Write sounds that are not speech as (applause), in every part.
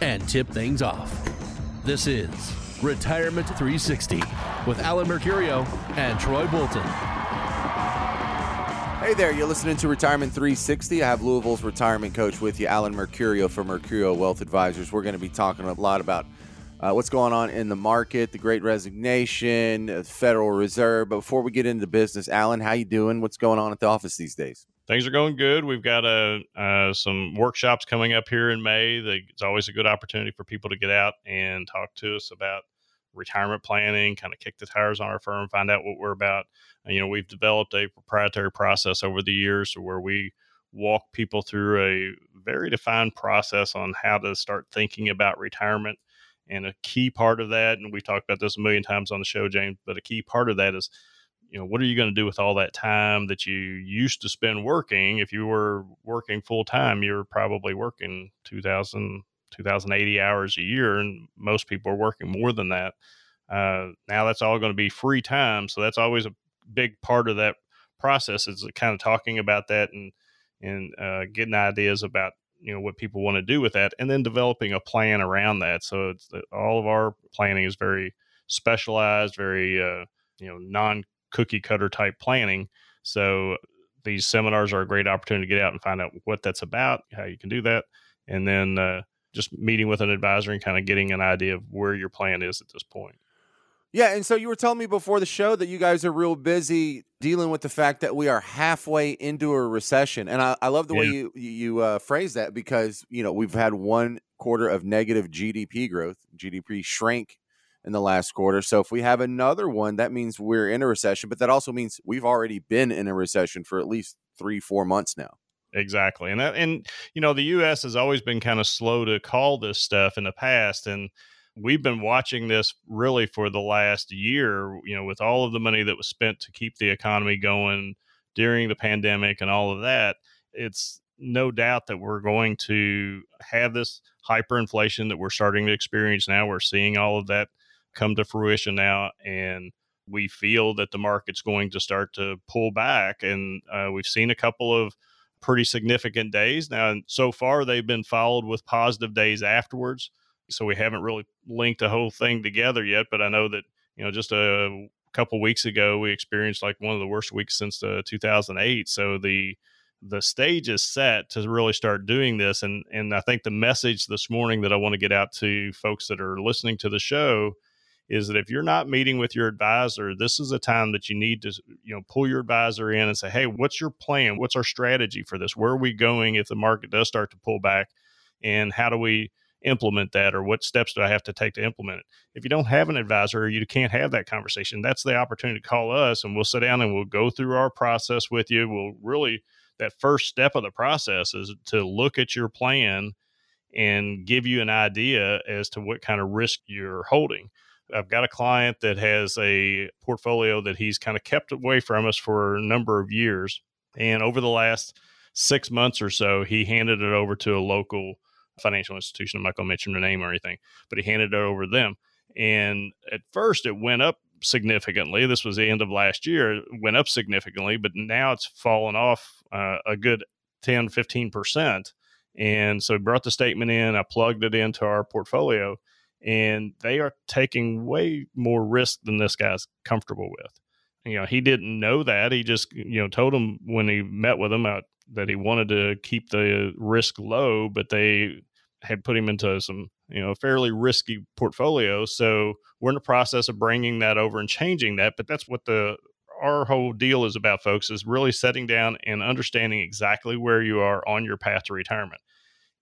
and tip things off. This is Retirement 360 with Alan Mercurio and Troy Bolton. Hey there, you're listening to Retirement 360. I have Louisville's retirement coach with you, Alan Mercurio from Mercurio Wealth Advisors. We're going to be talking a lot about uh, what's going on in the market, the Great Resignation, Federal Reserve. But before we get into business, Alan, how you doing? What's going on at the office these days? Things are going good. We've got uh, uh, some workshops coming up here in May. It's always a good opportunity for people to get out and talk to us about retirement planning, kind of kick the tires on our firm, find out what we're about. And, you know, we've developed a proprietary process over the years where we walk people through a very defined process on how to start thinking about retirement. And a key part of that, and we've talked about this a million times on the show, James, but a key part of that is, you know, what are you going to do with all that time that you used to spend working? If you were working full time, you're probably working 2000, 2,080 hours a year, and most people are working more than that. Uh, now that's all going to be free time, so that's always a big part of that process is kind of talking about that and and uh, getting ideas about you know what people want to do with that, and then developing a plan around that. So it's all of our planning is very specialized, very uh, you know non cookie cutter type planning. So these seminars are a great opportunity to get out and find out what that's about, how you can do that, and then uh, just meeting with an advisor and kind of getting an idea of where your plan is at this point. Yeah, and so you were telling me before the show that you guys are real busy dealing with the fact that we are halfway into a recession, and I, I love the yeah. way you you uh, phrase that because you know we've had one quarter of negative GDP growth, GDP shrank in the last quarter. So if we have another one, that means we're in a recession, but that also means we've already been in a recession for at least three, four months now. Exactly. And that, and you know, the US has always been kind of slow to call this stuff in the past and we've been watching this really for the last year, you know, with all of the money that was spent to keep the economy going during the pandemic and all of that. It's no doubt that we're going to have this hyperinflation that we're starting to experience now. We're seeing all of that come to fruition now and we feel that the market's going to start to pull back and uh, we've seen a couple of pretty significant days. Now, and so far, they've been followed with positive days afterwards. So we haven't really linked the whole thing together yet. But I know that, you know, just a couple weeks ago, we experienced like one of the worst weeks since the 2008. So the, the stage is set to really start doing this and and I think the message this morning that I want to get out to folks that are listening to the show is that if you're not meeting with your advisor, this is a time that you need to, you know, pull your advisor in and say, "Hey, what's your plan? What's our strategy for this? Where are we going if the market does start to pull back, and how do we implement that, or what steps do I have to take to implement it?" If you don't have an advisor, you can't have that conversation. That's the opportunity to call us, and we'll sit down and we'll go through our process with you. We'll really that first step of the process is to look at your plan and give you an idea as to what kind of risk you're holding I've got a client that has a portfolio that he's kind of kept away from us for a number of years. And over the last six months or so, he handed it over to a local financial institution. I'm not going to mention the name or anything, but he handed it over to them. And at first, it went up significantly. This was the end of last year. It went up significantly, but now it's fallen off uh, a good 10, 15%. And so he brought the statement in. I plugged it into our portfolio and they are taking way more risk than this guy's comfortable with. You know, he didn't know that. He just, you know, told him when he met with him out that he wanted to keep the risk low, but they had put him into some, you know, fairly risky portfolio. So we're in the process of bringing that over and changing that. But that's what the our whole deal is about, folks, is really setting down and understanding exactly where you are on your path to retirement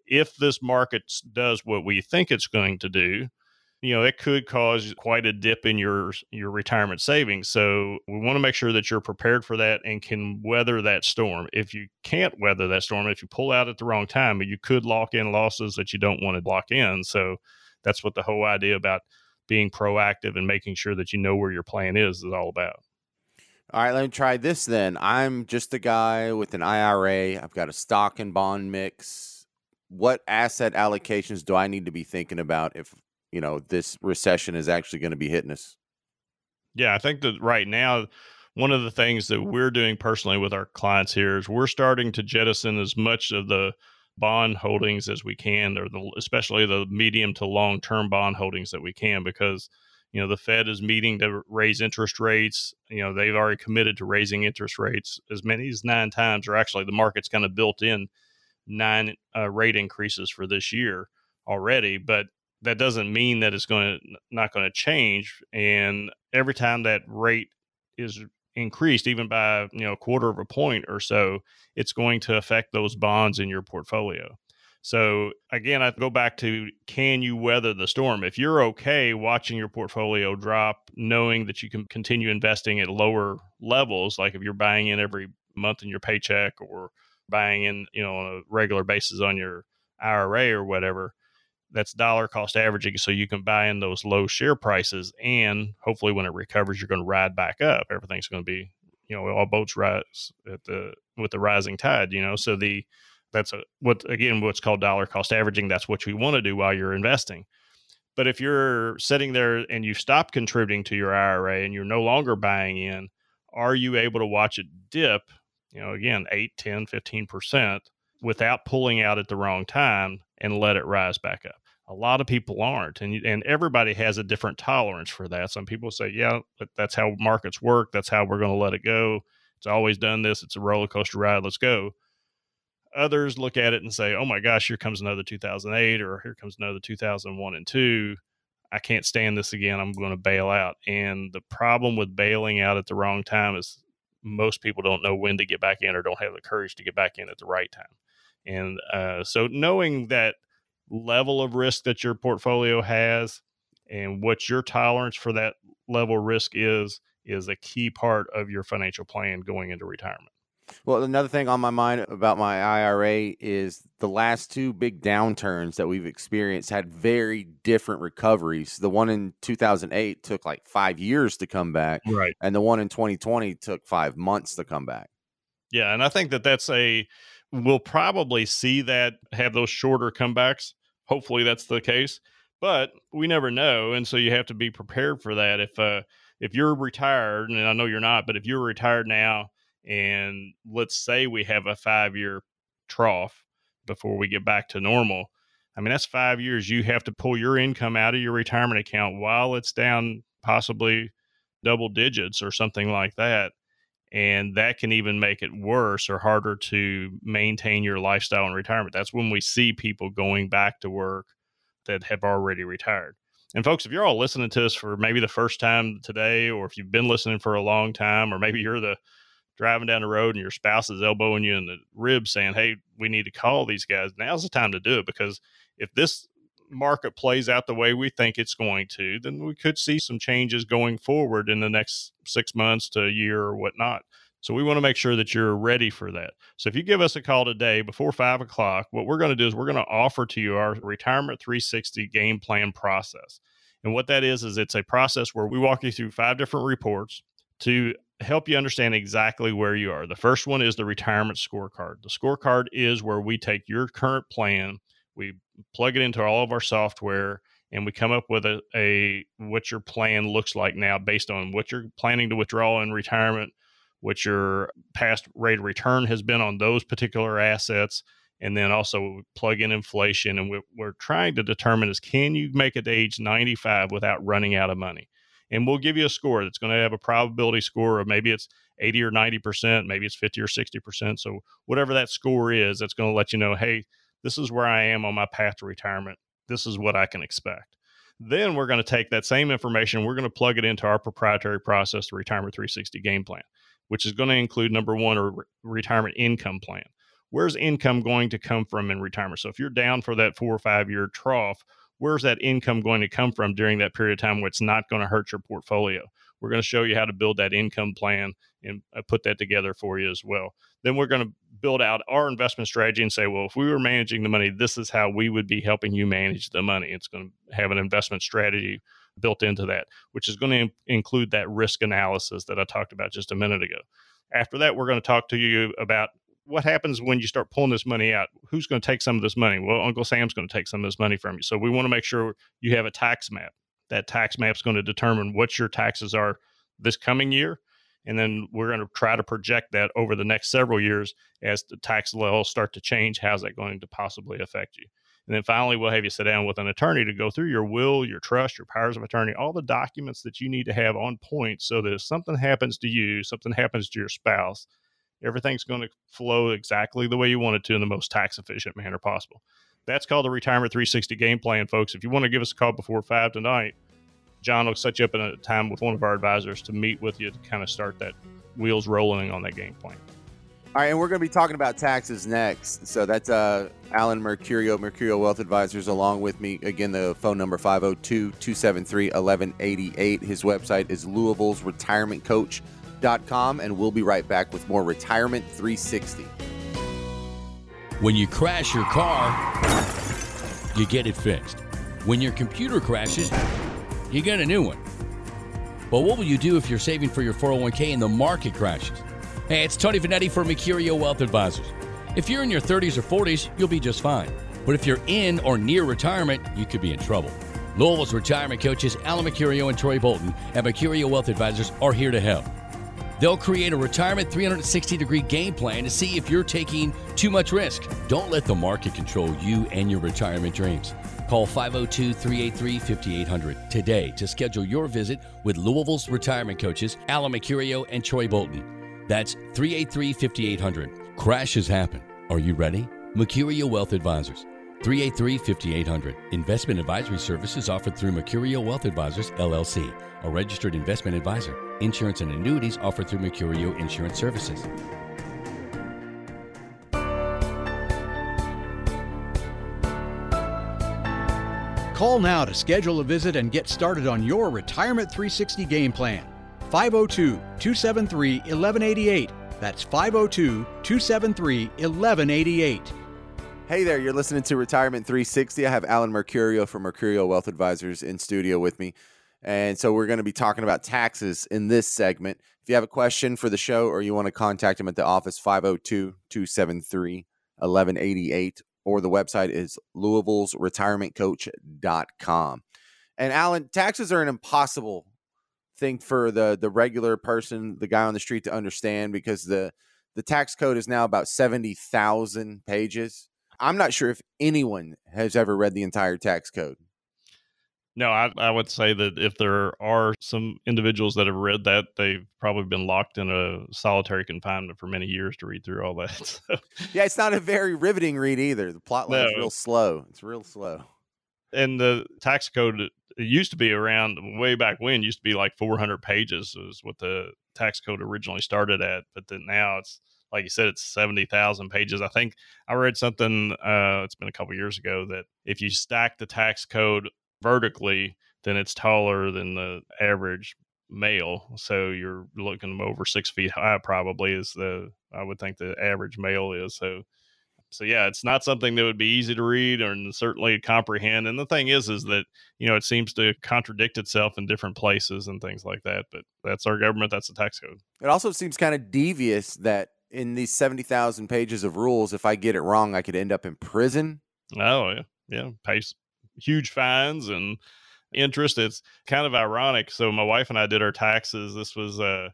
if this market does what we think it's going to do, you know, it could cause quite a dip in your your retirement savings. So we want to make sure that you're prepared for that and can weather that storm. If you can't weather that storm, if you pull out at the wrong time, you could lock in losses that you don't want to lock in. So that's what the whole idea about being proactive and making sure that you know where your plan is is all about. All right, let me try this then. I'm just a guy with an IRA. I've got a stock and bond mix. What asset allocations do I need to be thinking about if, you know, this recession is actually going to be hitting us? Yeah, I think that right now one of the things that we're doing personally with our clients here is we're starting to jettison as much of the bond holdings as we can, or the, especially the medium to long term bond holdings that we can, because you know the Fed is meeting to raise interest rates. You know they've already committed to raising interest rates as many as nine times, or actually the market's kind of built in nine uh, rate increases for this year already. But that doesn't mean that it's going to not going to change. And every time that rate is increased even by you know a quarter of a point or so it's going to affect those bonds in your portfolio so again i go back to can you weather the storm if you're okay watching your portfolio drop knowing that you can continue investing at lower levels like if you're buying in every month in your paycheck or buying in you know on a regular basis on your ira or whatever that's dollar cost averaging so you can buy in those low share prices and hopefully when it recovers you're going to ride back up. Everything's going to be you know all boats rise at the with the rising tide you know? So the that's a what again what's called dollar cost averaging that's what you want to do while you're investing. But if you're sitting there and you stop contributing to your IRA and you're no longer buying in are you able to watch it dip you know again 8 10 15% without pulling out at the wrong time and let it rise back up a lot of people aren't and and everybody has a different tolerance for that. Some people say yeah but that's how markets work that's how we're going to let it go. It's always done this it's a roller coaster ride let's go. Others look at it and say oh my gosh here comes another 2008 or here comes another 2001 and 2 i can't stand this again i'm going to bail out. And the problem with bailing out at the wrong time is most people don't know when to get back in or don't have the courage to get back in at the right time. And uh, so knowing that level of risk that your portfolio has and what your tolerance for that level of risk is is a key part of your financial plan going into retirement. Well, another thing on my mind about my IRA is the last two big downturns that we've experienced had very different recoveries. The one in 2008 took like 5 years to come back, right? And the one in 2020 took 5 months to come back. Yeah, and I think that that's a we'll probably see that have those shorter comebacks. Hopefully that's the case, but we never know, and so you have to be prepared for that. If uh, if you're retired, and I know you're not, but if you're retired now, and let's say we have a five year trough before we get back to normal, I mean that's five years. You have to pull your income out of your retirement account while it's down possibly double digits or something like that and that can even make it worse or harder to maintain your lifestyle in retirement. That's when we see people going back to work that have already retired. And folks, if you're all listening to us for maybe the first time today, or if you've been listening for a long time, or maybe you're the driving down the road and your spouse is elbowing you in the ribs saying, Hey, we need to call these guys. Now's the time to do it because if this market plays out the way we think it's going to, then we could see some changes going forward in the next six months to a year or whatnot. So we want to make sure that you're ready for that. So if you give us a call today before five o'clock, what we're going to do is we're going to offer to you our retirement 360 game plan process. And what that is, is it's a process where we walk you through five different reports to help you understand exactly where you are. The first one is the retirement scorecard. The scorecard is where we take your current plan we plug it into all of our software and we come up with a, a what your plan looks like now based on what you're planning to withdraw in retirement what your past rate of return has been on those particular assets and then also plug in inflation and what we're trying to determine is can you make it to age 95 without running out of money? And we'll give you a score that's going to have a probability score of maybe it's 80 or 90 percent maybe it's 50 or 60 percent so whatever that score is that's going to let you know hey this is where I am on my path to retirement. This is what I can expect. Then we're going to take that same information, we're going to plug it into our proprietary process, the Retirement 360 game plan, which is going to include number one, a re- retirement income plan. Where's income going to come from in retirement? So if you're down for that four or five year trough, where's that income going to come from during that period of time where it's not going to hurt your portfolio? We're going to show you how to build that income plan and uh, put that together for you as well. Then we're going to build out our investment strategy and say, well, if we were managing the money, this is how we would be helping you manage the money. It's going to have an investment strategy built into that, which is going to include that risk analysis that I talked about just a minute ago. After that, we're going to talk to you about what happens when you start pulling this money out. Who's going to take some of this money? Well, Uncle Sam's going to take some of this money from you. So we want to make sure you have a tax map. That tax map is going to determine what your taxes are this coming year. And then we're going to try to project that over the next several years as the tax levels start to change. How's that going to possibly affect you? And then finally, we'll have you sit down with an attorney to go through your will, your trust, your powers of attorney, all the documents that you need to have on point so that if something happens to you, something happens to your spouse, everything's going to flow exactly the way you want it to in the most tax efficient manner possible. That's called the Retirement 360 game plan, folks. If you want to give us a call before five tonight, John will set you up in a time with one of our advisors to meet with you to kind of start that wheels rolling on that game plan. All right, and we're going to be talking about taxes next. So that's uh, Alan Mercurio, Mercurio Wealth Advisors, along with me. Again, the phone number 502 273 1188. His website is Louisville's Retirement Coach.com, and we'll be right back with more Retirement 360. When you crash your car, you get it fixed. When your computer crashes, you get a new one. But what will you do if you're saving for your 401k and the market crashes? Hey, it's Tony Vanetti for Mercurio Wealth Advisors. If you're in your 30s or 40s, you'll be just fine. But if you're in or near retirement, you could be in trouble. Louisville's retirement coaches Alan Mercurio and Troy Bolton at Mercurio Wealth Advisors are here to help. They'll create a retirement 360 degree game plan to see if you're taking too much risk. Don't let the market control you and your retirement dreams. Call 502 383 5800 today to schedule your visit with Louisville's retirement coaches, Alan Mercurio and Troy Bolton. That's 383 5800. Crashes happen. Are you ready? Mercurio Wealth Advisors. 383 5800. Investment advisory services offered through Mercurio Wealth Advisors, LLC, a registered investment advisor. Insurance and annuities offered through Mercurio Insurance Services. Call now to schedule a visit and get started on your Retirement 360 game plan. 502 273 1188. That's 502 273 1188. Hey there, you're listening to Retirement 360. I have Alan Mercurio from Mercurio Wealth Advisors in studio with me. And so we're going to be talking about taxes in this segment. If you have a question for the show or you want to contact him at the office, 502 273 1188 or the website is Louisville's retirementcoach.com. And Alan, taxes are an impossible thing for the the regular person, the guy on the street to understand because the the tax code is now about 70,000 pages. I'm not sure if anyone has ever read the entire tax code. No, I, I would say that if there are some individuals that have read that, they've probably been locked in a solitary confinement for many years to read through all that. (laughs) So. Yeah, it's not a very riveting read either. The plot line no. is real slow. It's real slow. And the tax code it used to be around way back when used to be like 400 pages is what the tax code originally started at, but then now it's like you said, it's 70,000 pages. I think I read something, uh, it's been a couple years ago, that if you stack the tax code vertically, then it's taller than the average male. So you're looking over six feet high, probably is the I would think the average male is. So so yeah, it's not something that would be easy to read or certainly comprehend. And the thing is, is that you know it seems to contradict itself in different places and things like that. But that's our government. That's the tax code. It also seems kind of devious that in these seventy thousand pages of rules, if I get it wrong, I could end up in prison. Oh yeah, yeah, pay huge fines and interest. It's kind of ironic. So my wife and I did our taxes. This was uh,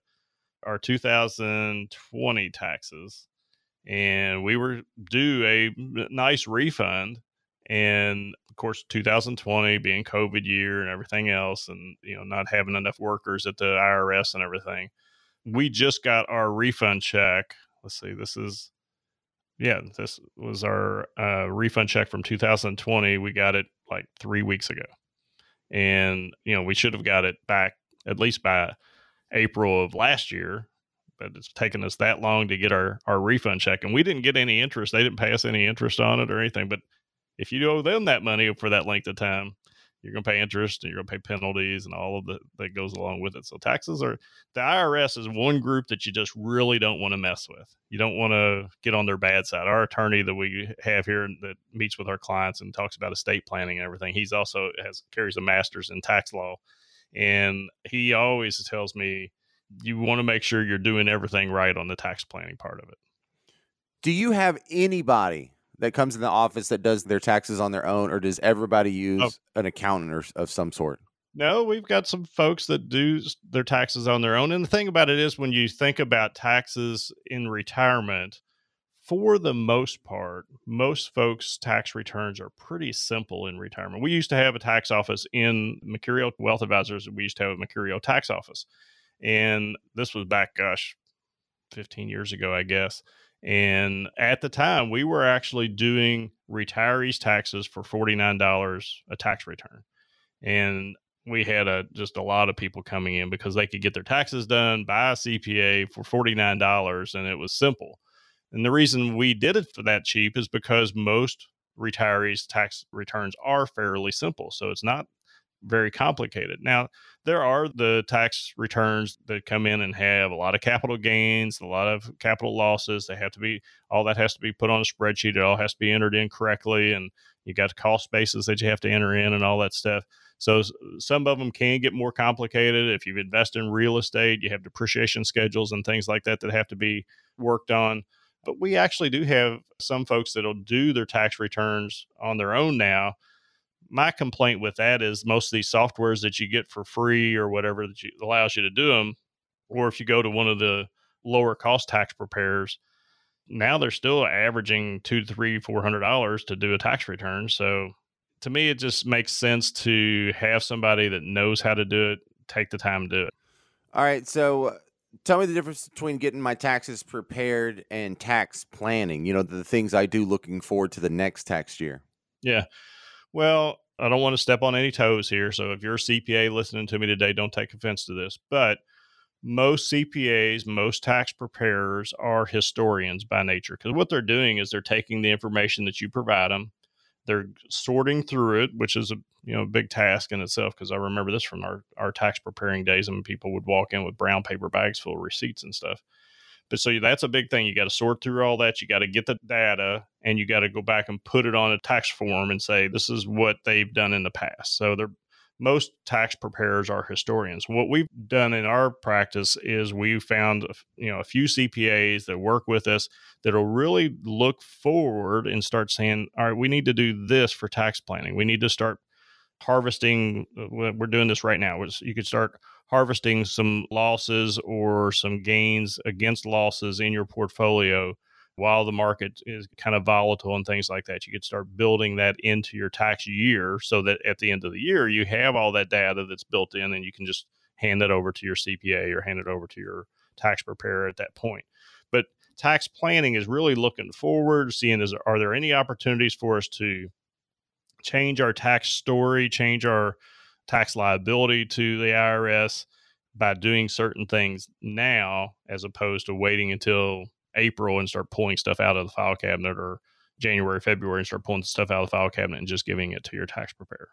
our 2020 taxes, and we were due a nice refund. And of course, 2020 being COVID year and everything else, and you know not having enough workers at the IRS and everything, we just got our refund check. Let's see, this is yeah, this was our uh, refund check from 2020. We got it like three weeks ago. And, you know, we should have got it back at least by April of last year, but it's taken us that long to get our, our refund check. And we didn't get any interest. They didn't pay us any interest on it or anything. But if you owe them that money for that length of time, you're going to pay interest and you're going to pay penalties and all of the that goes along with it. So taxes are the IRS is one group that you just really don't want to mess with. You don't want to get on their bad side. Our attorney that we have here that meets with our clients and talks about estate planning and everything, he's also has carries a master's in tax law, and he always tells me you want to make sure you're doing everything right on the tax planning part of it. Do you have anybody that comes in the office that does their taxes on their own, or does everybody oh. use oh. an accountant or of some sort? No, we've got some folks that do their taxes on their own. And the thing about it is, when you think about taxes in retirement, for the most part, most folks' tax returns are pretty simple in retirement. We used to have a tax office in Mercurio Wealth Advisors. We used to have a Mercurio tax office. And this was back, gosh, 15 years ago, I guess. And at the time, we were actually doing retirees' taxes for $49 a tax return. And we had a just a lot of people coming in because they could get their taxes done by a CPA for $49 and it was simple. And the reason we did it for that cheap is because most retirees' tax returns are fairly simple. So it's not very complicated. Now, there are the tax returns that come in and have a lot of capital gains, a lot of capital losses. They have to be, all that has to be put on a spreadsheet. It all has to be entered in correctly. And you got cost basis that you have to enter in and all that stuff. So some of them can get more complicated. If you invest in real estate, you have depreciation schedules and things like that that have to be worked on. But we actually do have some folks that'll do their tax returns on their own now my complaint with that is most of these softwares that you get for free or whatever that you, allows you to do them, or if you go to one of the lower cost tax preparers, now they're still averaging two to three, four hundred dollars to do a tax return. So to me, it just makes sense to have somebody that knows how to do it, take the time to do it. All right. So tell me the difference between getting my taxes prepared and tax planning. You know, the things I do looking forward to the next tax year. Yeah. Well, I don't want to step on any toes here. So if you're a CPA listening to me today, don't take offense to this. But most CPAs, most tax preparers are historians by nature because what they're doing is they're taking the information that you provide them, they're sorting through it, which is a you know big task in itself. Because I remember this from our our tax preparing days, and people would walk in with brown paper bags full of receipts and stuff. But so that's a big thing. You got to sort through all that. You got to get the data and you got to go back and put it on a tax form and say, this is what they've done in the past. So they're, most tax preparers are historians. What we've done in our practice is we've found you know a few CPAs that work with us that'll really look forward and start saying, all right, we need to do this for tax planning. We need to start harvesting. Uh, we're doing this right now. You could start harvesting some losses or some gains against losses in your portfolio while the market is kind of volatile and things like that. You could start building that into your tax year so that at the end of the year, you have all that data that's built in and you can just hand that over to your CPA or hand it over to your tax preparer at that point. But tax planning is really looking forward, seeing is are there any opportunities for us to change our tax story, change our tax liability to the IRS by doing certain things now as opposed to waiting until April and start pulling stuff out of the file cabinet or January, February and start pulling stuff out of the file cabinet and just giving it to your tax preparer.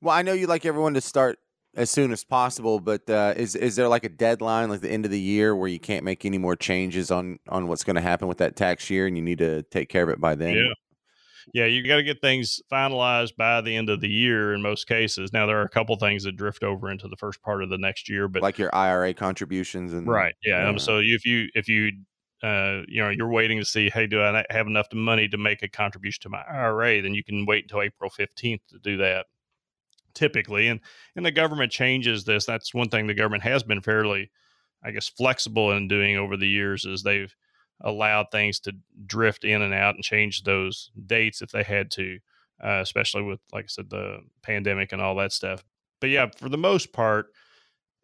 Well, I know you'd like everyone to start as soon as possible, but uh, is is there like a deadline, like the end of the year, where you can't make any more changes on on what's going to happen with that tax year, and you need to take care of it by then? Yeah, yeah, you got to get things finalized by the end of the year in most cases. Now there are a couple things that drift over into the first part of the next year, but like your IRA contributions and right, yeah. Um, so if you if you uh, you know you're waiting to see, hey, do I have enough money to make a contribution to my IRA? Then you can wait until April fifteenth to do that. Typically, and and the government changes this. That's one thing the government has been fairly, I guess, flexible in doing over the years. Is they've allowed things to drift in and out and change those dates if they had to, uh, especially with, like I said, the pandemic and all that stuff. But yeah, for the most part,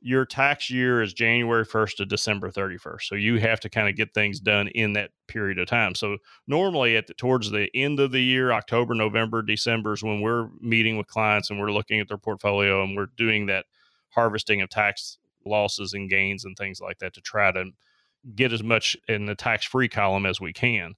your tax year is January 1st to December 31st. So you have to kind of get things done in that period of time. So normally at the, towards the end of the year, October, November, December is when we're meeting with clients and we're looking at their portfolio and we're doing that harvesting of tax losses and gains and things like that to try to get as much in the tax free column as we can.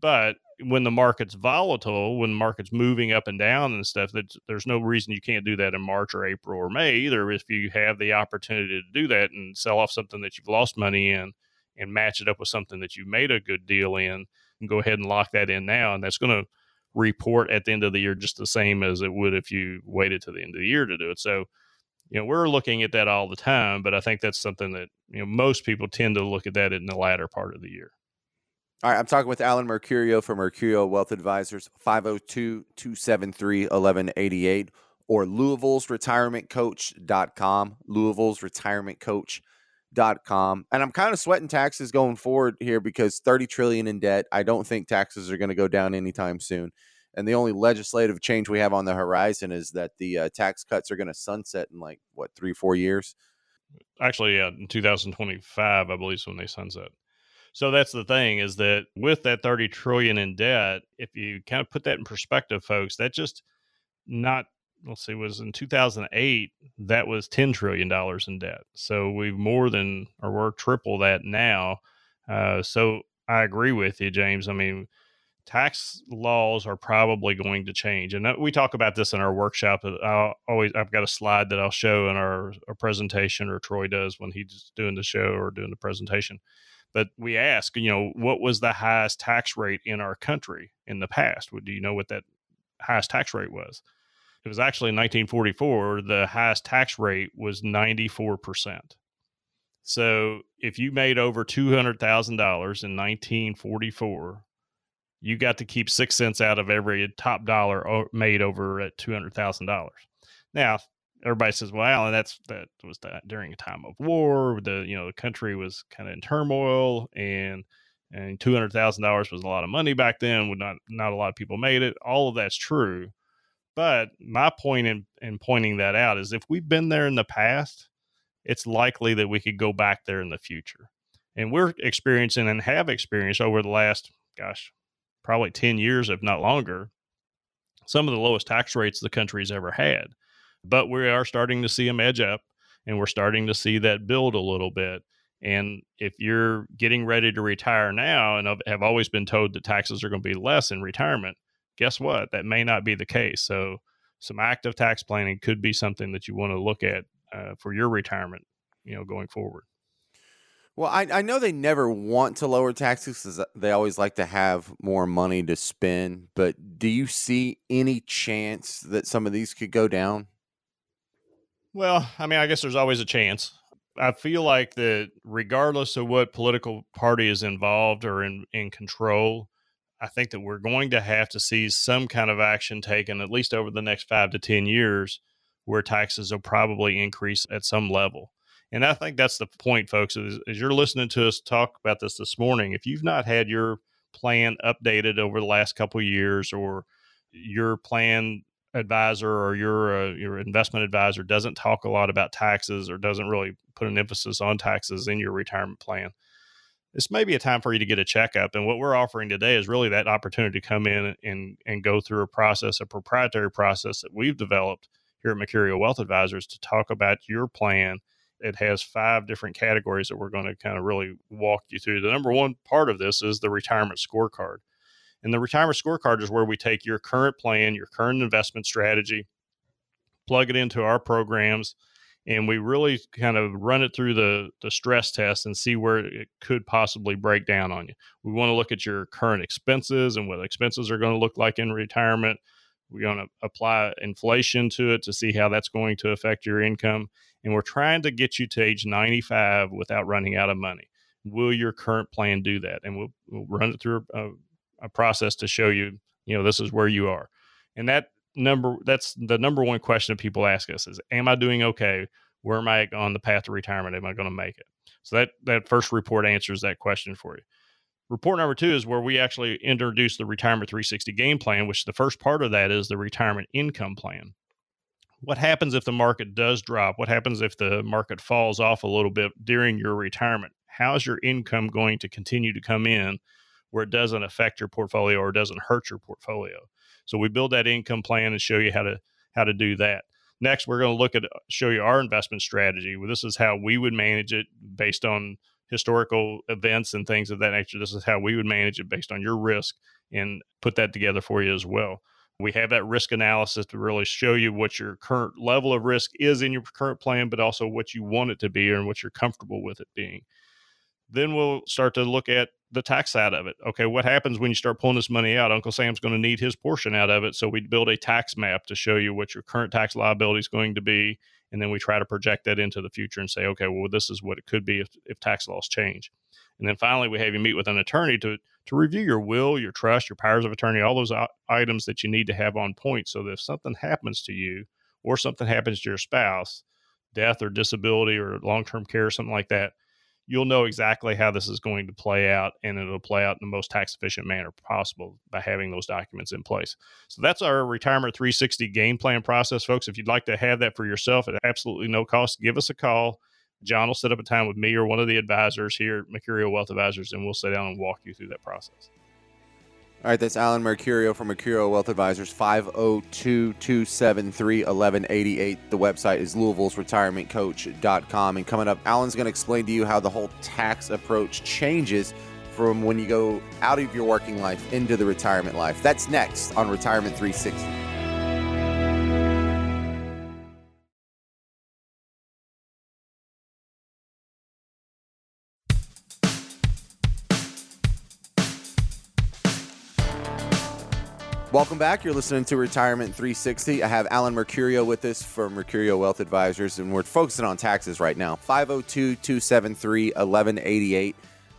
But when the market's volatile, when the market's moving up and down and stuff, that there's no reason you can't do that in March or April or May either. If you have the opportunity to do that and sell off something that you've lost money in and match it up with something that you made a good deal in, and go ahead and lock that in now, and that's going to report at the end of the year just the same as it would if you waited to the end of the year to do it. So, you know, we're looking at that all the time, but I think that's something that you know most people tend to look at that in the latter part of the year. All right, I'm talking with Alan Mercurio from Mercurio Wealth Advisors, 502 273 1188 or Louisville's Retirement Coach.com. Louisville's Retirement Coach.com. And I'm kind of sweating taxes going forward here because 30 trillion in debt. I don't think taxes are going to go down anytime soon. And the only legislative change we have on the horizon is that the uh, tax cuts are going to sunset in like, what, three, four years? Actually, yeah, in 2025, I believe, is when they sunset. So that's the thing is that with that 30 trillion in debt, if you kind of put that in perspective, folks, that just not let's see was in 2008 that was 10 trillion dollars in debt. So we've more than or we're triple that now. Uh, so I agree with you, James. I mean, tax laws are probably going to change, and uh, we talk about this in our workshop. I always I've got a slide that I'll show in our, our presentation, or Troy does when he's doing the show or doing the presentation but we ask, you know, what was the highest tax rate in our country in the past? Do you know what that highest tax rate was? It was actually in 1944, the highest tax rate was 94%. So if you made over $200,000 in 1944, you got to keep six cents out of every top dollar made over at $200,000. Now, everybody says, "Well, Alan, that's that was that during a time of war. The you know the country was kind of in turmoil, and and two hundred thousand dollars was a lot of money back then. Would not not a lot of people made it. All of that's true, but my point in in pointing that out is if we've been there in the past, it's likely that we could go back there in the future, and we're experiencing and have experienced over the last gosh probably ten years, if not longer, some of the lowest tax rates the country's ever had but we are starting to see them edge up and we're starting to see that build a little bit. And if you're getting ready to retire now and have always been told that taxes are going to be less in retirement, guess what? That may not be the case. So, some active tax planning could be something that you want to look at uh, for your retirement, you know, going forward. Well, I, I know they never want to lower taxes because uh, they always like to have more money to spend. But do you see any chance that some of these could go down? Well, I mean, I guess there's always a chance. I feel like that regardless of what political party is involved or in, in control, I think that we're going to have to see some kind of action taken, at least over the next five to 10 years, where taxes will probably increase at some level. And I think that's the point, folks, is, as you're listening to us talk about this this morning, if you've not had your plan updated over the last couple years or your plan advisor or your uh, your investment advisor doesn't talk a lot about taxes or doesn't really put an emphasis on taxes in your retirement plan, this may be a time for you to get a checkup. And what we're offering today is really that opportunity to come in and and go through a process, a proprietary process that we've developed here at Mercurio Wealth Advisors to talk about your plan. It has five different categories that we're going to kind of really walk you through. The number one part of this is the retirement scorecard. And the retirement scorecard is where we take your current plan, your current investment strategy, plug it into our programs, and we really kind of run it through the, the stress test and see where it could possibly break down on you. We want to look at your current expenses and what expenses are going to look like in retirement. We're going to apply inflation to it to see how that's going to affect your income. And we're trying to get you to age 95 without running out of money. Will your current plan do that? And we'll, we'll run it through a, a process to show you, you know, this is where you are. And that number, that's the number one question that people ask us is, am I doing okay? Where am I on the path to retirement? Am I going to make it? So that, that first report answers that question for you. Report number two is where we actually introduce the Retirement 360 game plan, which the first part of that is the retirement income plan. What happens if the market does drop? What happens if the market falls off a little bit during your retirement? How's your income going to continue to come in where it doesn't affect your portfolio or doesn't hurt your portfolio. So we build that income plan and show you how to how to do that. Next, we're going to look at uh, show you our investment strategy. This is how we would manage it based on historical events and things of that nature. This is how we would manage it based on your risk and put that together for you as well. We have that risk analysis to really show you what your current level of risk is in your current plan, but also what you want it to be and what you're comfortable with it being. Then we'll start to look at the tax side of it. Okay, what happens when you start pulling this money out? Uncle Sam's going to need his portion out of it. So we'd build a tax map to show you what your current tax liability is going to be. And then we try to project that into the future and say, okay, well, this is what it could be if, if tax laws change. And then finally, we have you meet with an attorney to, to review your will, your trust, your powers of attorney, all those items that you need to have on point so that if something happens to you or something happens to your spouse, death or disability or long term care, or something like that, you'll know exactly how this is going to play out and it'll play out in the most tax efficient manner possible by having those documents in place. So that's our retirement 360 game plan process, folks. If you'd like to have that for yourself at absolutely no cost, give us a call. John will set up a time with me or one of the advisors here at Mercurio Wealth Advisors, and we'll sit down and walk you through that process. All right, that's Alan Mercurio from Mercurio Wealth Advisors, 502 273 1188. The website is Louisville'sRetirementCoach.com. And coming up, Alan's going to explain to you how the whole tax approach changes from when you go out of your working life into the retirement life. That's next on Retirement 360. Welcome back. You're listening to Retirement 360. I have Alan Mercurio with us from Mercurio Wealth Advisors, and we're focusing on taxes right now. 502 273 1188,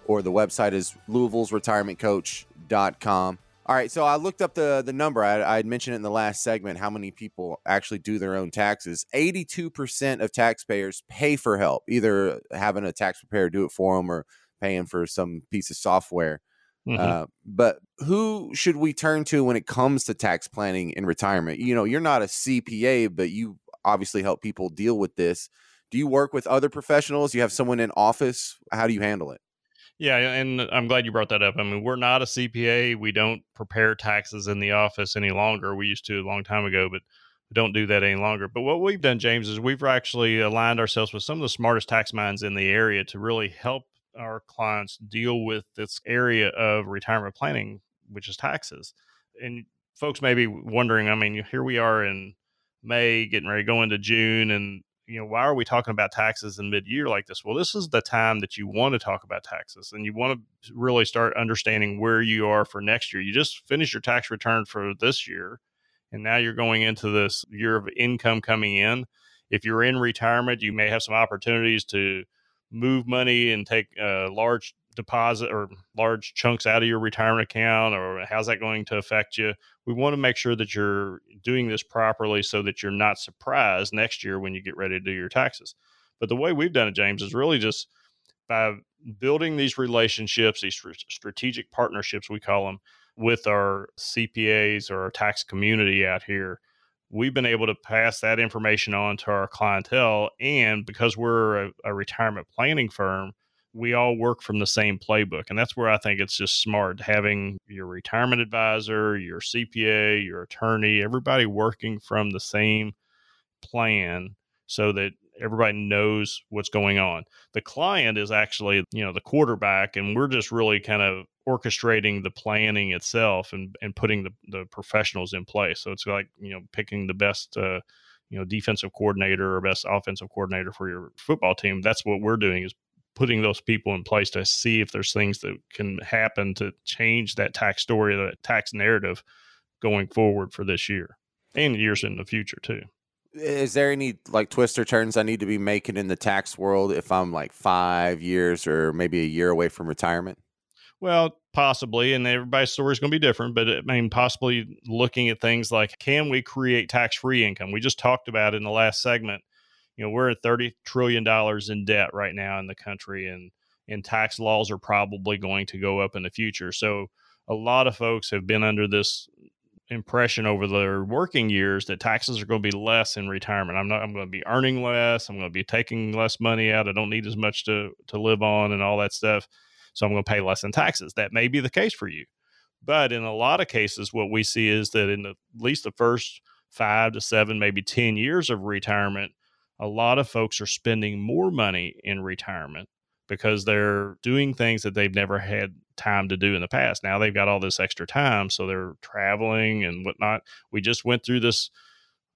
or the website is Louisville's Louisville'sRetirementCoach.com. All right, so I looked up the, the number. I, I had mentioned it in the last segment how many people actually do their own taxes. 82% of taxpayers pay for help, either having a tax preparer do it for them or paying for some piece of software. Mm-hmm. Uh, but who should we turn to when it comes to tax planning in retirement? You know, you're not a CPA, but you obviously help people deal with this. Do you work with other professionals? You have someone in office? How do you handle it? Yeah, and I'm glad you brought that up. I mean, we're not a CPA. We don't prepare taxes in the office any longer. We used to a long time ago, but we don't do that any longer. But what we've done, James, is we've actually aligned ourselves with some of the smartest tax minds in the area to really help our clients deal with this area of retirement planning, which is taxes. And folks may be wondering, I mean, here we are in May, getting ready to go into June, and you know, why are we talking about taxes in mid-year like this? Well, this is the time that you want to talk about taxes, and you want to really start understanding where you are for next year. You just finished your tax return for this year, and now you're going into this year of income coming in. If you're in retirement, you may have some opportunities to move money and take a large deposit or large chunks out of your retirement account or how's that going to affect you? We want to make sure that you're doing this properly so that you're not surprised next year when you get ready to do your taxes. But the way we've done it james is really just by building these relationships these strategic partnerships we call them with our cpas or our tax community out here we've been able to pass that information on to our clientele. And because we're a, a, retirement planning firm, we all work from the same playbook. And that's where I think it's just smart having your retirement advisor, your CPA, your attorney, everybody working from the same plan so that everybody knows what's going on. The client is actually, you know, the quarterback, and we're just really kind of orchestrating the planning itself and, and putting the, the professionals in place. So it's like, you know, picking the best, uh, you know, defensive coordinator or best offensive coordinator for your football team. That's what we're doing is putting those people in place to see if there's things that can happen to change that tax story, that tax narrative going forward for this year and years in the future too is there any like twists or turns I need to be making in the tax world if I'm like five years or maybe a year away from retirement? Well, possibly, and everybody's story is going to be different, but I mean, possibly looking at things like can we create tax free income? We just talked about in the last segment. You know, we're at thirty trillion dollars in debt right now in the country, and and tax laws are probably going to go up in the future. So a lot of folks have been under this impression over their working years that taxes are going to be less in retirement. I'm not I'm going to be earning less, I'm going to be taking less money out, I don't need as much to to live on and all that stuff. So I'm going to pay less in taxes. That may be the case for you. But in a lot of cases what we see is that in the, at least the first 5 to 7 maybe 10 years of retirement, a lot of folks are spending more money in retirement because they're doing things that they've never had time to do in the past. Now they've got all this extra time, so they're traveling and whatnot. We just went through this.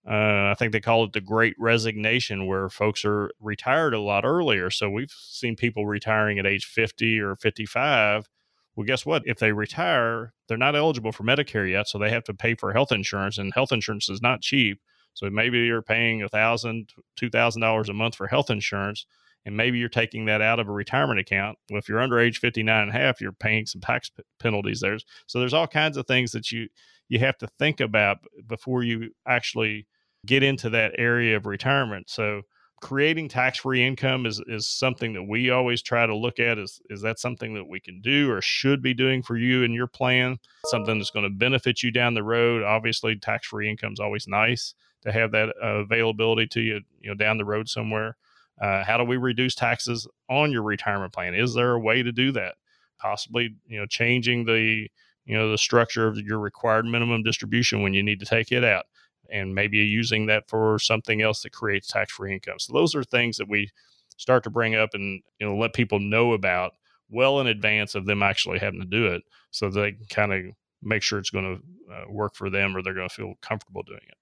Uh, I think they call it the Great Resignation, where folks are retired a lot earlier. So we've seen people retiring at age 50 or 55. Well, guess what? If they retire, they're not eligible for Medicare yet, so they have to pay for health insurance, and health insurance is not cheap. So maybe you're paying a thousand, two thousand dollars a month for health insurance, and maybe you're taking that out of a retirement account. Well, if you're under age 59 and a half, you're paying some tax p- penalties there. So there's all kinds of things that you you have to think about before you actually get into that area of retirement. So creating tax-free income is is something that we always try to look at is is that something that we can do or should be doing for you and your plan something that's going to benefit you down the road obviously tax-free income is always nice to have that uh, availability to you, you know, down the road somewhere. Uh, how do we reduce taxes on your retirement plan? Is there a way to do that? Possibly, you know, changing the, you know, the structure of your required minimum distribution when you need to take it out, and maybe using that for something else that creates tax-free income. So those are things that we start to bring up and you know let people know about well in advance of them actually having to do it, so they can kind of make sure it's going to uh, work for them or they're going to feel comfortable doing it.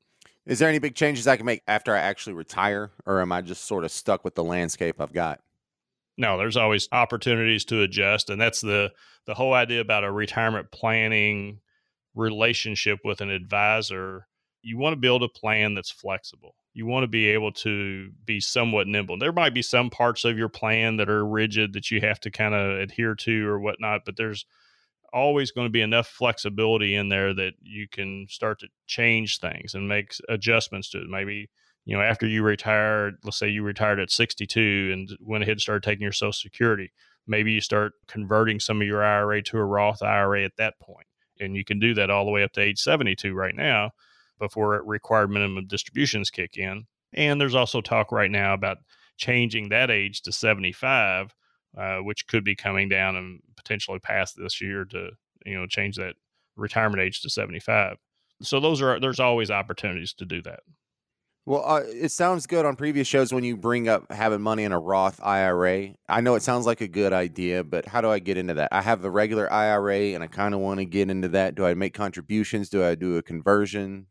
Is there any big changes I can make after I actually retire, or am I just sort of stuck with the landscape I've got? No, there's always opportunities to adjust, and that's the the whole idea about a retirement planning relationship with an advisor. You want to build a plan that's flexible. You want to be able to be somewhat nimble. There might be some parts of your plan that are rigid that you have to kind of adhere to or whatnot, but there's always going to be enough flexibility in there that you can start to change things and make adjustments to it. Maybe, you know, after you retired, let's say you retired at 62 and went ahead and started taking your Social Security, maybe you start converting some of your IRA to a Roth IRA at that point. And you can do that all the way up to age 72 right now before required minimum distributions kick in. And there's also talk right now about changing that age to 75 uh, which could be coming down and potentially past this year to you know change that retirement age to 75 so those are there's always opportunities to do that well, uh, it sounds good on previous shows when you bring up having money in a Roth IRA. I know it sounds like a good idea, but how do I get into that? I have the regular IRA and I kind of want to get into that. Do I make contributions? Do I do a conversion?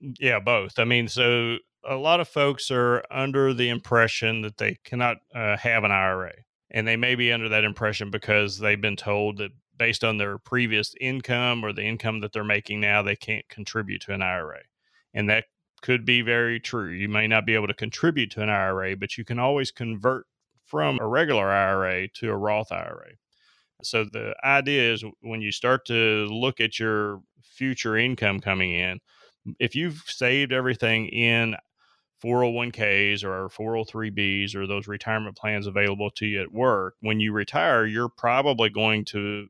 Yeah, both. I mean, so a lot of folks are under the impression that they cannot uh, have an IRA and they may be under that impression because they've been told that based on their previous income or the income that they're making now they can't contribute to an IRA and that could be very true. You may not be able to contribute to an IRA but you can always convert from a regular IRA to a Roth IRA so the idea is when you start to look at your future income coming in if you've saved everything in 401ks or 403bs or those retirement plans available to you at work, when you retire, you're probably going to,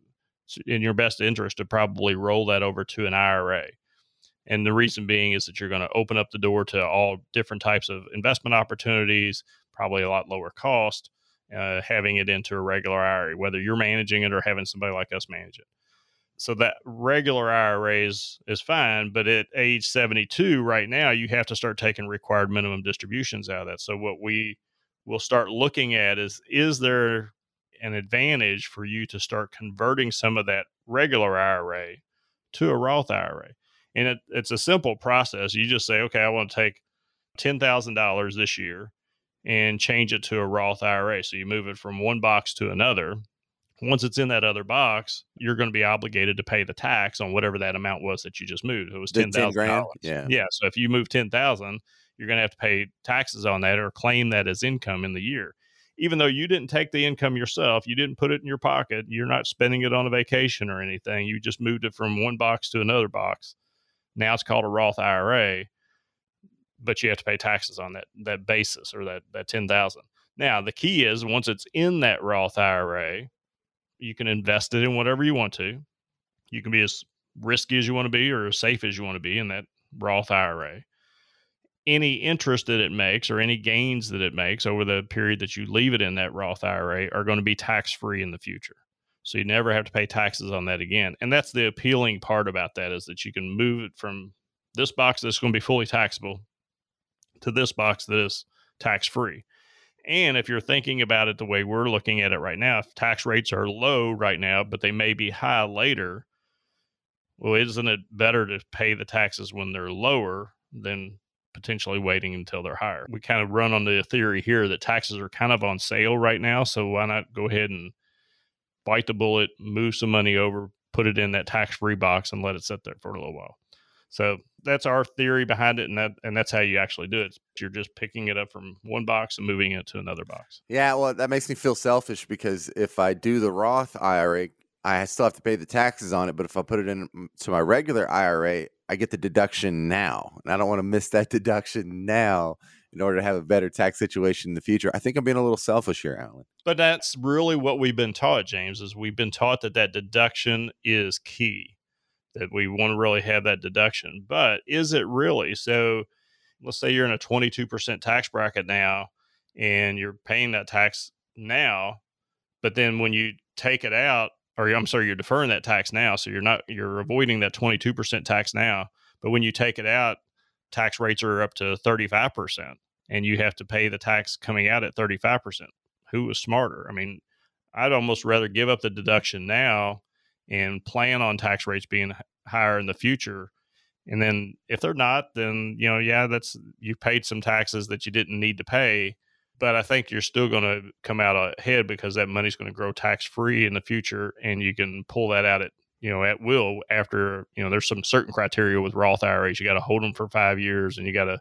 in your best interest, to probably roll that over to an IRA. And the reason being is that you're going to open up the door to all different types of investment opportunities, probably a lot lower cost, uh, having it into a regular IRA, whether you're managing it or having somebody like us manage it so that regular IRA is, is fine, but at age 72 right now, you have to start taking required minimum distributions out of that. So what we will start looking at is is there an advantage for you to start converting some of that regular IRA to a Roth IRA? And it, it's a simple process. You just say, okay, I want to take $10,000 this year and change it to a Roth IRA. So you move it from one box to another once it's in that other box, you're going to be obligated to pay the tax on whatever that amount was that you just moved. It was ten thousand dollars. Yeah, yeah. So if you move ten thousand, you're going to have to pay taxes on that or claim that as income in the year. Even though you didn't take the income yourself, you didn't put it in your pocket. You're not spending it on a vacation or anything. You just moved it from one box to another box. Now it's called a Roth IRA, but you have to pay taxes on that that basis or that that ten thousand. Now the key is once it's in that Roth IRA you can invest it in whatever you want to. You can be as risky as you want to be or as safe as you want to be in that Roth IRA. Any interest that it makes or any gains that it makes over the period that you leave it in that Roth IRA are going to be tax free in the future. So you never have to pay taxes on that again. And that's the appealing part about that is that you can move it from this box that's going to be fully taxable to this box that is tax free And if you're thinking about it the way we're looking at it right now, if tax rates are low right now, but they may be high later, well, isn't it better to pay the taxes when they're lower than potentially waiting until they're higher? We kind of run on the theory here that taxes are kind of on sale right now. So why not go ahead and bite the bullet, move some money over, put it in that tax free box, and let it sit there for a little while? So that's our theory behind it, and that and that's how you actually do it. You're just picking it up from one box and moving it to another box. Yeah, well, that makes me feel selfish because if I do the Roth IRA, I still have to pay the taxes on it. But if I put it into mm, my regular IRA, I get the deduction now, and I don't want to miss that (laughs) deduction now in order to have a better tax situation in the future. I think I'm being a little selfish here, Alan. But that's really what we've been taught, James. Is we've been taught that that deduction is key that we want to really have that deduction. But is it really? So let's say you're in a 22% tax bracket now and you're paying that tax now, but then when you take it out, or I'm sorry, you're deferring that tax now. So you're not, you're avoiding that 22% tax now. But when you take it out, tax rates are up to 35% and you have to pay the tax coming out at 35%. Who was smarter? I mean, I'd almost rather give up the deduction now and plan on tax rates being higher in the future. And then if they're not, then you know, yeah, that's you paid some taxes that you didn't need to pay. But I think you're still going to come out ahead because that money's going to grow tax free in the future, and you can pull that out at you know at will after you know there's some certain criteria with Roth IRAs. You got to hold them for five years, and you got to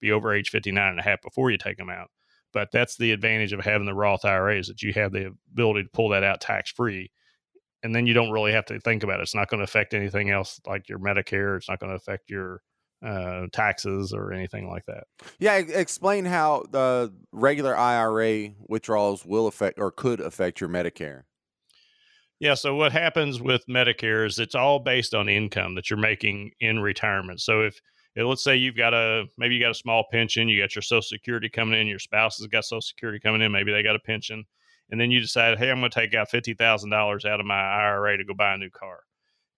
be over age 59 and a half before you take them out. But that's the advantage of having the Roth IRAs that you have the ability to pull that out tax free and then you don't really have to think about it. It's not going to affect anything else like your Medicare. It's not going to affect your uh, taxes or anything like that. Yeah, explain how the regular IRA withdrawals will affect or could affect your Medicare. Yeah, so what happens with Medicare is it's all based on income that you're making in retirement. So if let's say you've got a maybe you got a small pension, you got your Social Security coming in, your spouse has got Social Security coming in, maybe they got a pension and then you decide, hey, I'm going to take out fifty thousand dollars out of my IRA to go buy a new car,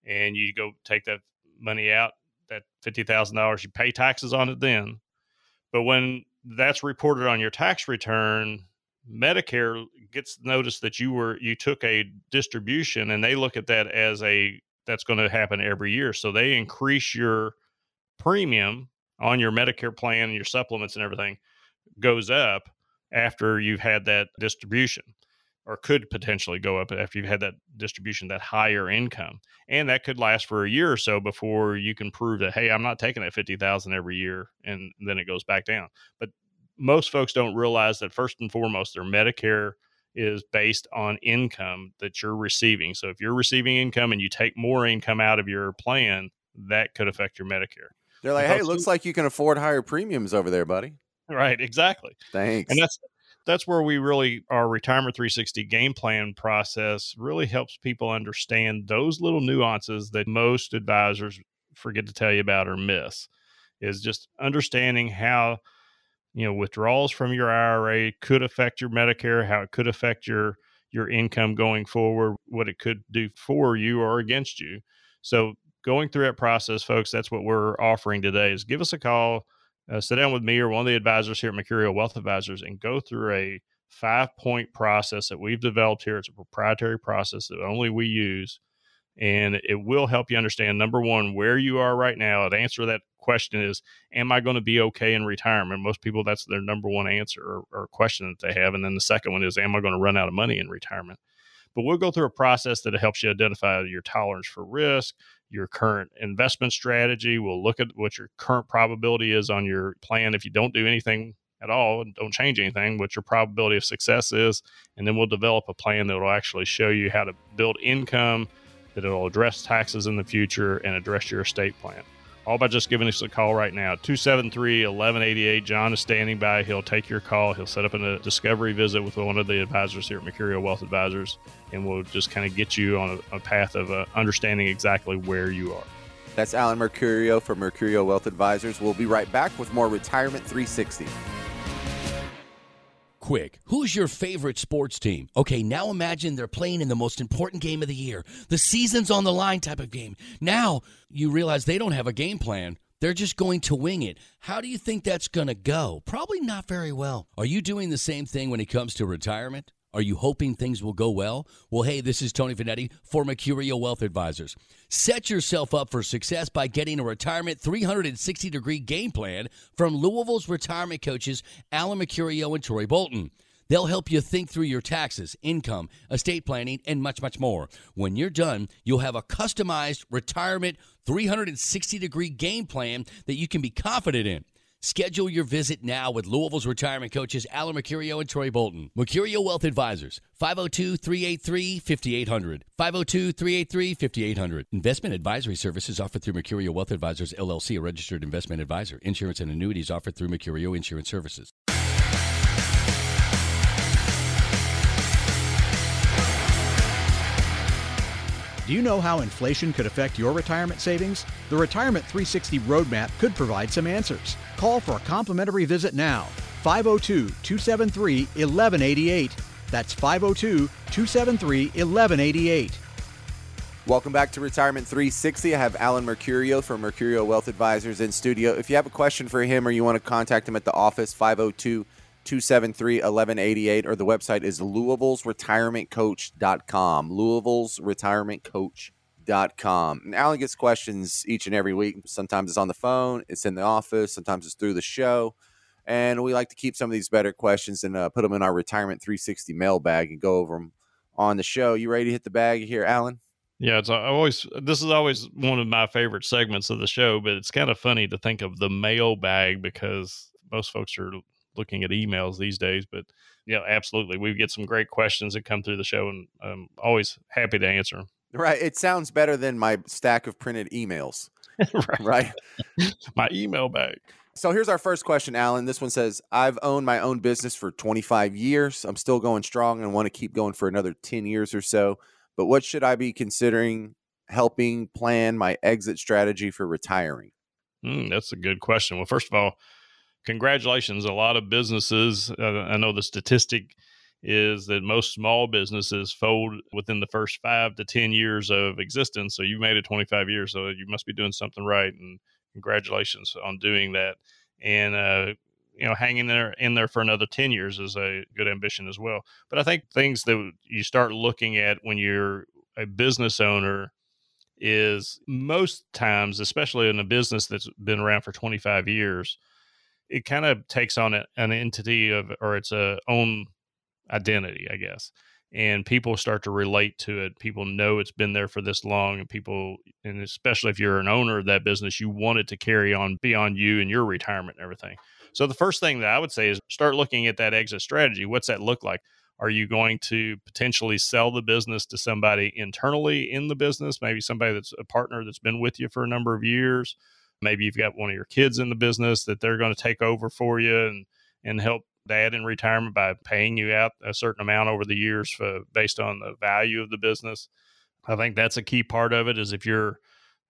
and you go take that money out, that fifty thousand dollars, you pay taxes on it then, but when that's reported on your tax return, Medicare gets notice that you were you took a distribution, and they look at that as a that's going to happen every year, so they increase your premium on your Medicare plan and your supplements and everything goes up after you've had that distribution or could potentially go up after you've had that distribution, that higher income. And that could last for a year or so before you can prove that, hey, I'm not taking that 50,000 every year. And then it goes back down. But most folks don't realize that first and foremost, their Medicare is based on income that you're receiving. So if you're receiving income and you take more income out of your plan, that could affect your Medicare. They're like, hey, looks like you can afford higher premiums over there, buddy. Right, exactly. Thanks. And that's that's where we really our retirement 360 game plan process really helps people understand those little nuances that most advisors forget to tell you about or miss is just understanding how you know withdrawals from your IRA could affect your Medicare, how it could affect your your income going forward, what it could do for you or against you. So going through that process, folks, that's what we're offering today is give us a call uh, sit down with me or one of the advisors here at Mercurio Wealth Advisors and go through a five point process that we've developed here. It's a proprietary process that only we use. And it will help you understand number one, where you are right now. The answer to that question is, Am I going to be okay in retirement? Most people, that's their number one answer or, or question that they have. And then the second one is, Am I going to run out of money in retirement? But we'll go through a process that helps you identify your tolerance for risk, your current investment strategy. We'll look at what your current probability is on your plan. If you don't do anything at all and don't change anything, what your probability of success is. And then we'll develop a plan that will actually show you how to build income, that it'll address taxes in the future and address your estate plan all by just giving us a call right now. 273 1188 john is standing by. He'll take your call. He'll set up a discovery visit with one of the advisors here at mercurio wealth advisors and we'll just kind of get you on a, a path of uh, understanding exactly where you are. That's alan mercurio from mercurio wealth advisors. We'll be right back with more retirement 360 quick. Who's your favorite sports team? Okay, now imagine they're playing in the most important game of the year, the season's on the line type of game. Now you realize they don't have a game plan They're just going to wing it. How do you think that's going to go? Probably not very well. Are you doing the same thing when it comes to retirement? Are you hoping things will go well? Well, hey, this is Tony Finetti for Mercurio Wealth Advisors. Set yourself up for success by getting a retirement 360 degree game plan from Louisville's retirement coaches, Alan Mercurio and Troy Bolton. They'll help you think through your taxes, income, estate planning, and much, much more. When you're done, you'll have a customized retirement 360 degree game plan that you can be confident in. Schedule your visit now with Louisville's retirement coaches Alan Mercurio and Troy Bolton. Mercurio Wealth Advisors, 502 383 5800. 502 383 5800. Investment advisory services offered through Mercurio Wealth Advisors, LLC, a registered investment advisor. Insurance and annuities offered through Mercurio Insurance Services. Do you know how inflation could affect your retirement savings? The Retirement 360 Roadmap could provide some answers. Call for a complimentary visit now. 502 273 1188. That's 502 273 1188. Welcome back to Retirement 360. I have Alan Mercurio from Mercurio Wealth Advisors in studio. If you have a question for him or you want to contact him at the office, 502 273 1188, or the website is Louisville's retirementcoach.com. Louisville's retirementcoach.com. And Alan gets questions each and every week. Sometimes it's on the phone, it's in the office, sometimes it's through the show. And we like to keep some of these better questions and uh, put them in our Retirement 360 mailbag and go over them on the show. You ready to hit the bag here, Alan? Yeah, it's I always this is always one of my favorite segments of the show, but it's kind of funny to think of the mailbag because most folks are looking at emails these days. But yeah, absolutely, we get some great questions that come through the show, and I'm always happy to answer them. Right. It sounds better than my stack of printed emails. (laughs) right. right. (laughs) my email bag. So here's our first question, Alan. This one says, I've owned my own business for 25 years. I'm still going strong and want to keep going for another 10 years or so. But what should I be considering helping plan my exit strategy for retiring? Mm, that's a good question. Well, first of all, congratulations. A lot of businesses, uh, I know the statistic is that most small businesses fold within the first five to 10 years of existence. So you made it 25 years, so you must be doing something right. And congratulations on doing that. And, uh, you know, hanging there in there for another 10 years is a good ambition as well. But I think things that you start looking at when you're a business owner is most times, especially in a business that's been around for 25 years, it kind of takes on an entity of or its a own identity, I guess. And people start to relate to it. People know it's been there for this long, and people, and especially if you're an owner of that business, you want it to carry on beyond you and your retirement and everything. So the first thing that I would say is start looking at that exit strategy. What's that look like? Are you going to potentially sell the business to somebody internally in the business? Maybe somebody that's a partner that's been with you for a number of years. Maybe you've got one of your kids in the business that they're going to take over for you and and help dad in retirement by paying you out a certain amount over the years for, based on the value of the business. I think that's a key part of it is if you're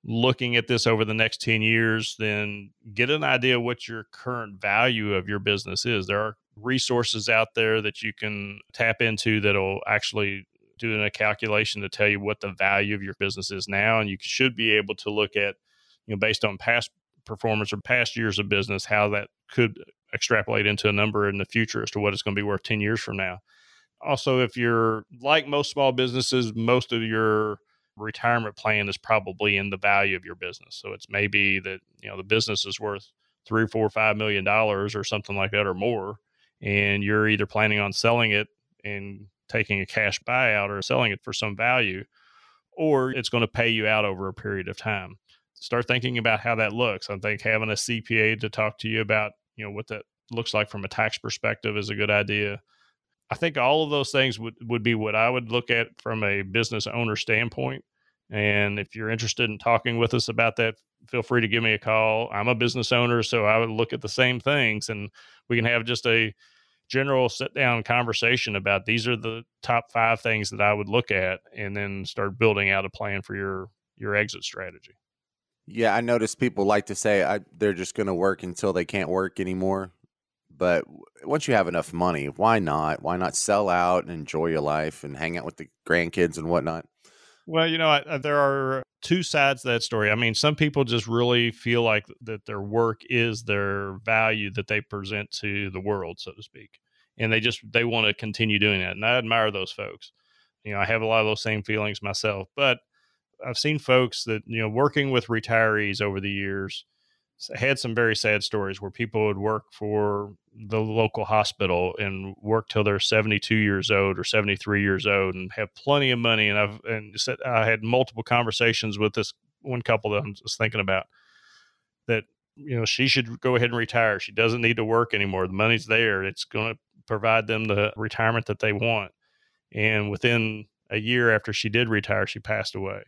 looking at this over the next 10 years, then get an idea what your current value of your business is. There are resources out there that you can tap into that'll actually do a calculation to tell you what the value of your business is now. And you should be able to look at, you know, based on past performance or past years of business, how that could extrapolate into a number in the future as to what it's going to be worth 10 years from now. Also, if you're like most small businesses, most of your retirement plan is probably in the value of your business. So it's maybe that, you know, the business is worth three, four, five million dollars or something like that or more. And you're either planning on selling it and taking a cash buyout or selling it for some value, or it's going to pay you out over a period of time. Start thinking about how that looks. I think having a CPA to talk to you about, you know, what that looks like from a tax perspective is a good idea. I think all of those things would, would be what I would look at from a business owner standpoint. And if you're interested in talking with us about that, feel free to give me a call. I'm a business owner, so I would look at the same things and we can have just a general sit down conversation about these are the top five things that I would look at and then start building out a plan for your your exit strategy. Yeah, I notice people like to say I, they're just going to work until they can't work anymore. But once you have enough money, why not? Why not sell out and enjoy your life and hang out with the grandkids and whatnot? Well, you know, I, uh, there are two sides to that story. I mean, some people just really feel like that their work is their value that they present to the world, so to speak. And they just they want to continue doing that. And I admire those folks. You know, I have a lot of those same feelings myself, but I've seen folks that, you know, working with retirees over the years had some very sad stories where people would work for the local hospital and work till they're 72 years old or 73 years old and have plenty of money. And I've and said I had multiple conversations with this one couple that I'm just thinking about that you know she should go ahead and retire. She doesn't need to work anymore. The money's there. It's going to provide them the retirement that they want. And within a year after she did retire, she passed away.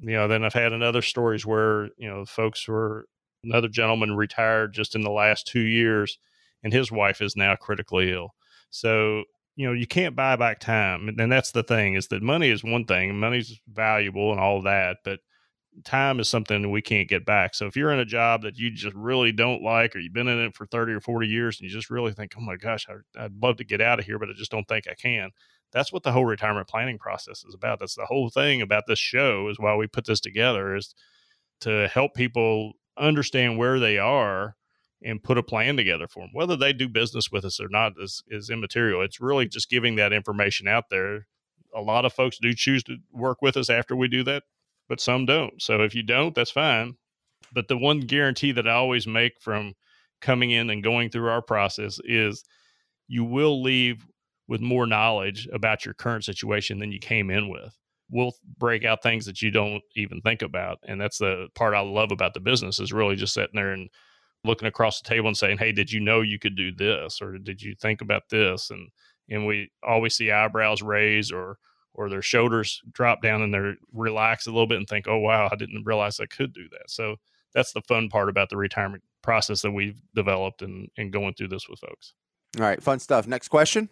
You know, then I've had another stories where you know folks were another gentleman retired just in the last two years, and his wife is now critically ill. So you know you can't buy back time, and that's the thing is that money is one thing, money's valuable and all that, but time is something we can't get back. So if you're in a job that you just really don't like, or you've been in it for 30 or 40 years, and you just really think, oh my gosh, I, I'd love to get out of here, but I just don't think I can. That's what the whole retirement planning process is about. That's the whole thing about this show is why we put this together is to help people understand where they are and put a plan together for them. Whether they do business with us or not is, is immaterial. It's really just giving that information out there. A lot of folks do choose to work with us after we do that, but some don't. So if you don't, that's fine. But the one guarantee that I always make from coming in and going through our process is you will leave with more knowledge about your current situation than you came in with we'll break out things that you don't even think about. And that's the part I love about the business is really just sitting there and looking across the table and saying, Hey, did you know you could do this? Or did you think about this? And and we always see eyebrows raise or or their shoulders drop down and they're relax a little bit and think, Oh wow, I didn't realize I could do that. So that's the fun part about the retirement process that we've developed and, and going through this with folks. All right, fun stuff. Next question.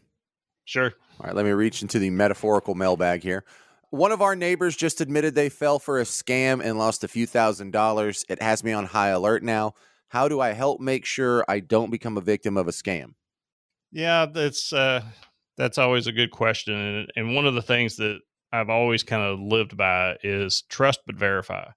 Sure. All right, let me reach into the metaphorical mailbag here. One of our neighbors just admitted they fell for a scam and lost a few thousand dollars. It has me on high alert now. How do I help make sure I don't become a victim of a scam? Yeah, that's uh, that's always a good question, and, and one of the things that I've always kind of lived by is trust but verify.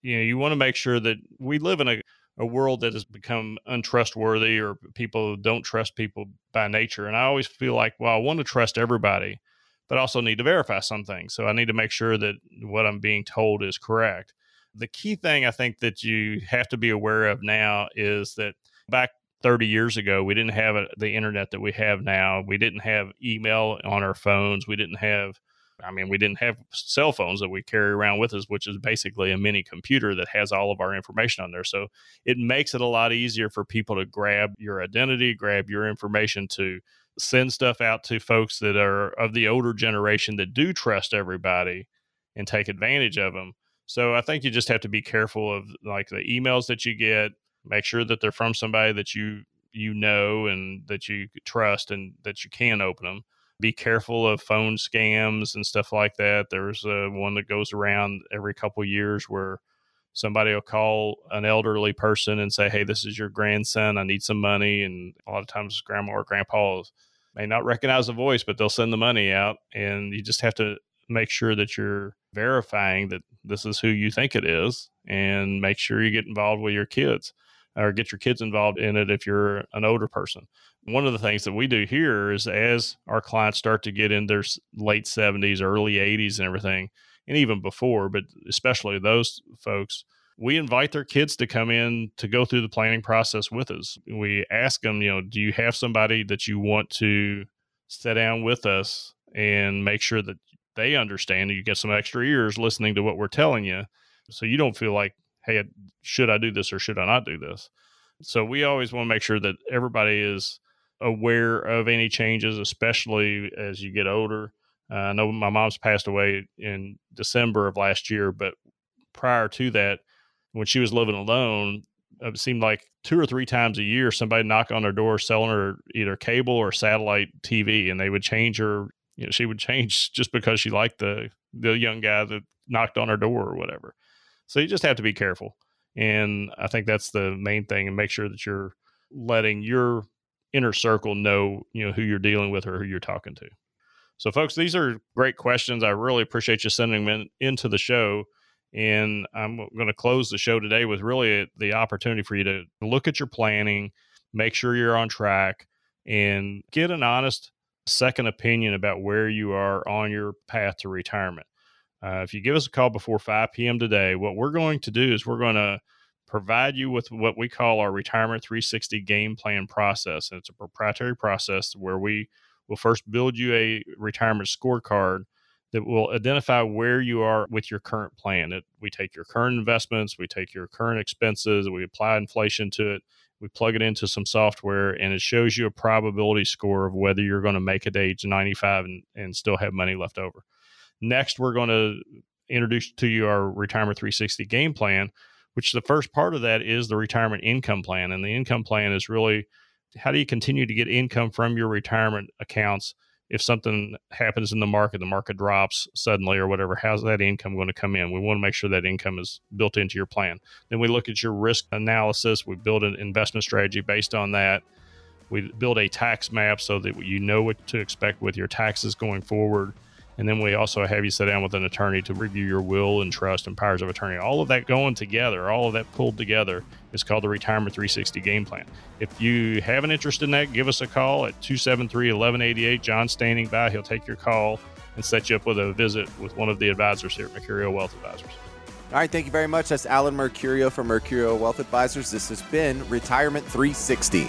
You know, you want to make sure that we live in a, a world that has become untrustworthy or people don't trust people by nature. And I always feel like, well, I want to trust everybody, but also need to verify some things. So I need to make sure that what I'm being told is correct. The key thing I think that you have to be aware of now is that back 30 years ago, we didn't have uh, the internet that we have now. We didn't have email on our phones. We didn't have, I mean, we didn't have cell phones that we carry around with us, which is basically a mini computer that has all of our information on there. So it makes it a lot easier for people to grab your identity, grab your information to send stuff out to folks that are of the older generation that do trust everybody and take advantage of them. So I think you just have to be careful of like the emails that you get. Make sure that they're from somebody that you you know and that you trust and that you can open them. Be careful of phone scams and stuff like that. There's uh, one that goes around every couple years where somebody will call an elderly person and say, "Hey, this is your grandson. I need some money." And a lot of times, grandma or grandpa may not recognize the voice, but they'll send the money out, and you just have to make sure that you're verifying that this is who you think it is, and make sure you get involved with your kids or get your kids involved in it if you're an older person. One of the things that we do here is as our clients start to get in their late 70s, early 80s, and everything, and even before, but especially those folks, we invite their kids to come in to go through the planning process with us. We ask them, you know, do you have somebody that you want to sit down with us and make sure that they understand you get some extra ears listening to what we're telling you so you don't feel like hey should i do this or should i not do this so we always want to make sure that everybody is aware of any changes especially as you get older uh, i know my mom's passed away in december of last year but prior to that when she was living alone, it seemed like two or three times a year somebody knock on her door selling her either cable or satellite TV, and they would change her. You know, she would change (laughs) just because she liked the the young guy that knocked on her door or whatever. So you just have to be careful, and I think that's the main thing, and make sure that you're letting your inner circle know you know who you're dealing with or who you're talking to. So, folks, these are great questions. I really appreciate you sending them in, into the show And I'm going to close the show today with really the opportunity for you to look at your planning, make sure you're on track, and get an honest second opinion about where you are on your path to retirement. Uh, if you give us a call before 5 p.m. today, what we're going to do is we're going to provide you with what we call our Retirement 360 game plan process. And it's a proprietary process where we will first build you a retirement scorecard that will identify where you are with your current plan. It, we take your current investments, we take your current expenses, we apply inflation to it, we plug it into some software, and it shows you a probability score of whether you're going to make it to age 95 and, and still have money left over. Next, we're going to introduce to you our Retirement 360 game plan, which the first part of that is the retirement income plan. And the income plan is really how do you continue to get income from your retirement accounts if something happens in the market, the market drops suddenly or whatever, how's that income going to come in? We want to make sure that income is built into your plan. Then we look at your risk analysis. We build an investment strategy based on that. We build a tax map so that you know what to expect with your taxes going forward. And then we also have you sit down with an attorney to review your will and trust and powers of attorney. All of that going together, all of that pulled together is called the Retirement 360 Game Plan. If you have an interest in that, give us a call at 273 1188. John's standing by. He'll take your call and set you up with a visit with one of the advisors here at Mercurio Wealth Advisors. All right, thank you very much. That's Alan Mercurio from Mercurio Wealth Advisors. This has been Retirement 360.